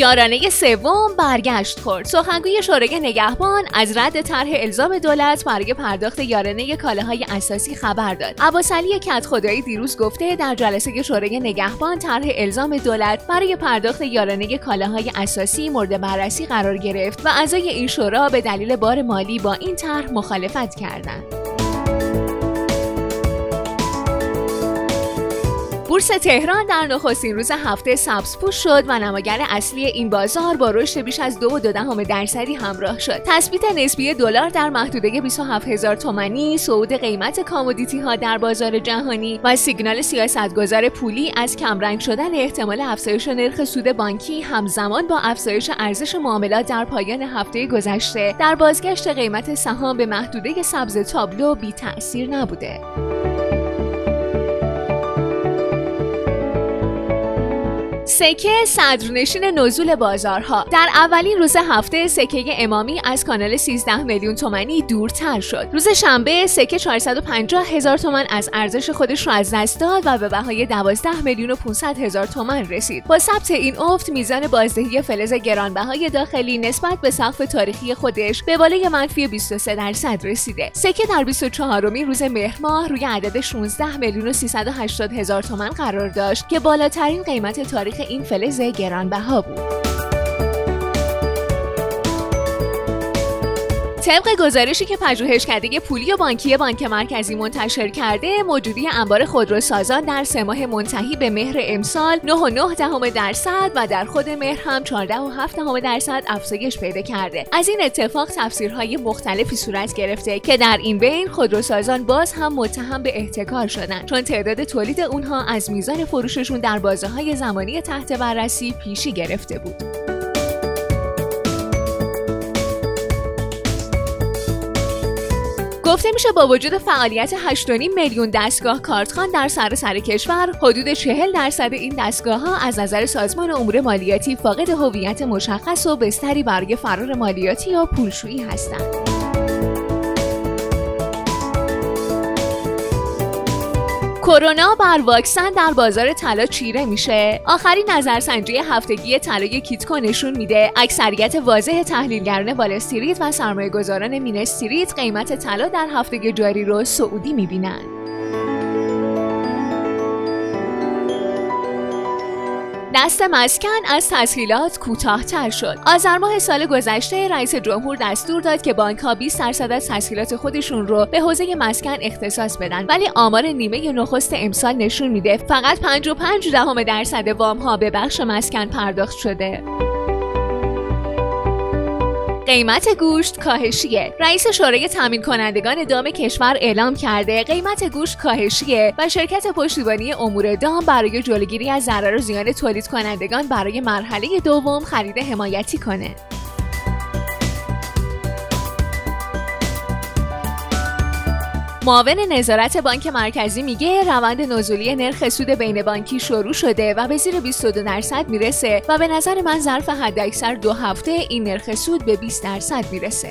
یارانه سوم برگشت خورد. سخنگوی شورای نگهبان از رد طرح الزام دولت برای پرداخت یارانه کالاهای اساسی خبر داد. عباسعلی کت خدایی دیروز گفته در جلسه شورای نگهبان طرح الزام دولت برای پرداخت یارانه کالاهای اساسی مورد بررسی قرار گرفت و اعضای این شورا به دلیل بار مالی با این طرح مخالفت کردند. بورس تهران در نخستین روز هفته سبزپوش شد و نماگر اصلی این بازار با رشد بیش از دو و دهم درصدی همراه شد. تثبیت نسبی دلار در محدوده 27 هزار تومانی، صعود قیمت کامودیتی ها در بازار جهانی و سیگنال سیاستگزار پولی از کمرنگ شدن احتمال افزایش نرخ سود بانکی همزمان با افزایش ارزش معاملات در پایان هفته گذشته در بازگشت قیمت سهام به محدوده سبز تابلو بی تأثیر نبوده. سکه صدرنشین نزول بازارها. در اولین روز هفته سکه امامی از کانال 13 میلیون تومانی دورتر شد. روز شنبه سکه 450 هزار تومن از ارزش خودش را از دست داد و به بهای 12 میلیون و 500 هزار تومن رسید. با ثبت این افت میزان بازدهی فلز گرانبهای داخلی نسبت به سقف تاریخی خودش به بالای منفی 23 درصد رسیده. سکه در 24 روز مهر ماه روی عدد 16 میلیون و 380 هزار تومن قرار داشت که بالاترین قیمت تاریخ این فلز گرانبها بود. طبق گزارشی که پژوهشکده پولی و بانکی بانک مرکزی منتشر کرده موجودی انبار خودروسازان در سه ماه منتهی به مهر امسال 9.9 دهم درصد و در خود مهر هم 14.7 دهم درصد افزایش پیدا کرده. از این اتفاق تفسیرهای مختلفی صورت گرفته که در این بین خودروسازان باز هم متهم به احتکار شدند چون تعداد تولید اونها از میزان فروششون در بازه های زمانی تحت بررسی پیشی گرفته بود. گفته میشه با وجود فعالیت 8.5 میلیون دستگاه کارتخوان در سراسر کشور حدود 40 درصد این دستگاه ها از نظر سازمان امور مالیاتی فاقد هویت مشخص و بستری برای فرار مالیاتی یا پولشویی هستند. کرونا بر واکسن در بازار طلا چیره میشه. آخرین نظرسنجی هفتگی طلای کیتکو نشون میده اکثریت واضح تحلیلگران وال استریت و سرمایه گذاران مین استریت قیمت طلا در هفته جاری رو صعودی می‌بینن. دست مسکن از تسهیلات کوتاهتر شد. آذر ماه سال گذشته رئیس جمهور دستور داد که بانک ها 20 درصد از تسهیلات خودشون رو به حوزه مسکن اختصاص بدن ولی آمار نیمه نخست امسال نشون میده فقط 55 دهم درصد وام ها به بخش مسکن پرداخت شده. قیمت گوشت کاهشیه. رئیس شورای تامین کنندگان دام کشور اعلام کرده قیمت گوشت کاهشیه و شرکت پشتیبانی امور دام برای جلوگیری از ضرر و زیان تولید کنندگان برای مرحله دوم خرید حمایتی کنه. معاون نظارت بانک مرکزی میگه روند نزولی نرخ سود بین بانکی شروع شده و به زیر 22 درصد می‌رسه و به نظر من ظرف حداکثر دو هفته این نرخ سود به 20 درصد می‌رسه.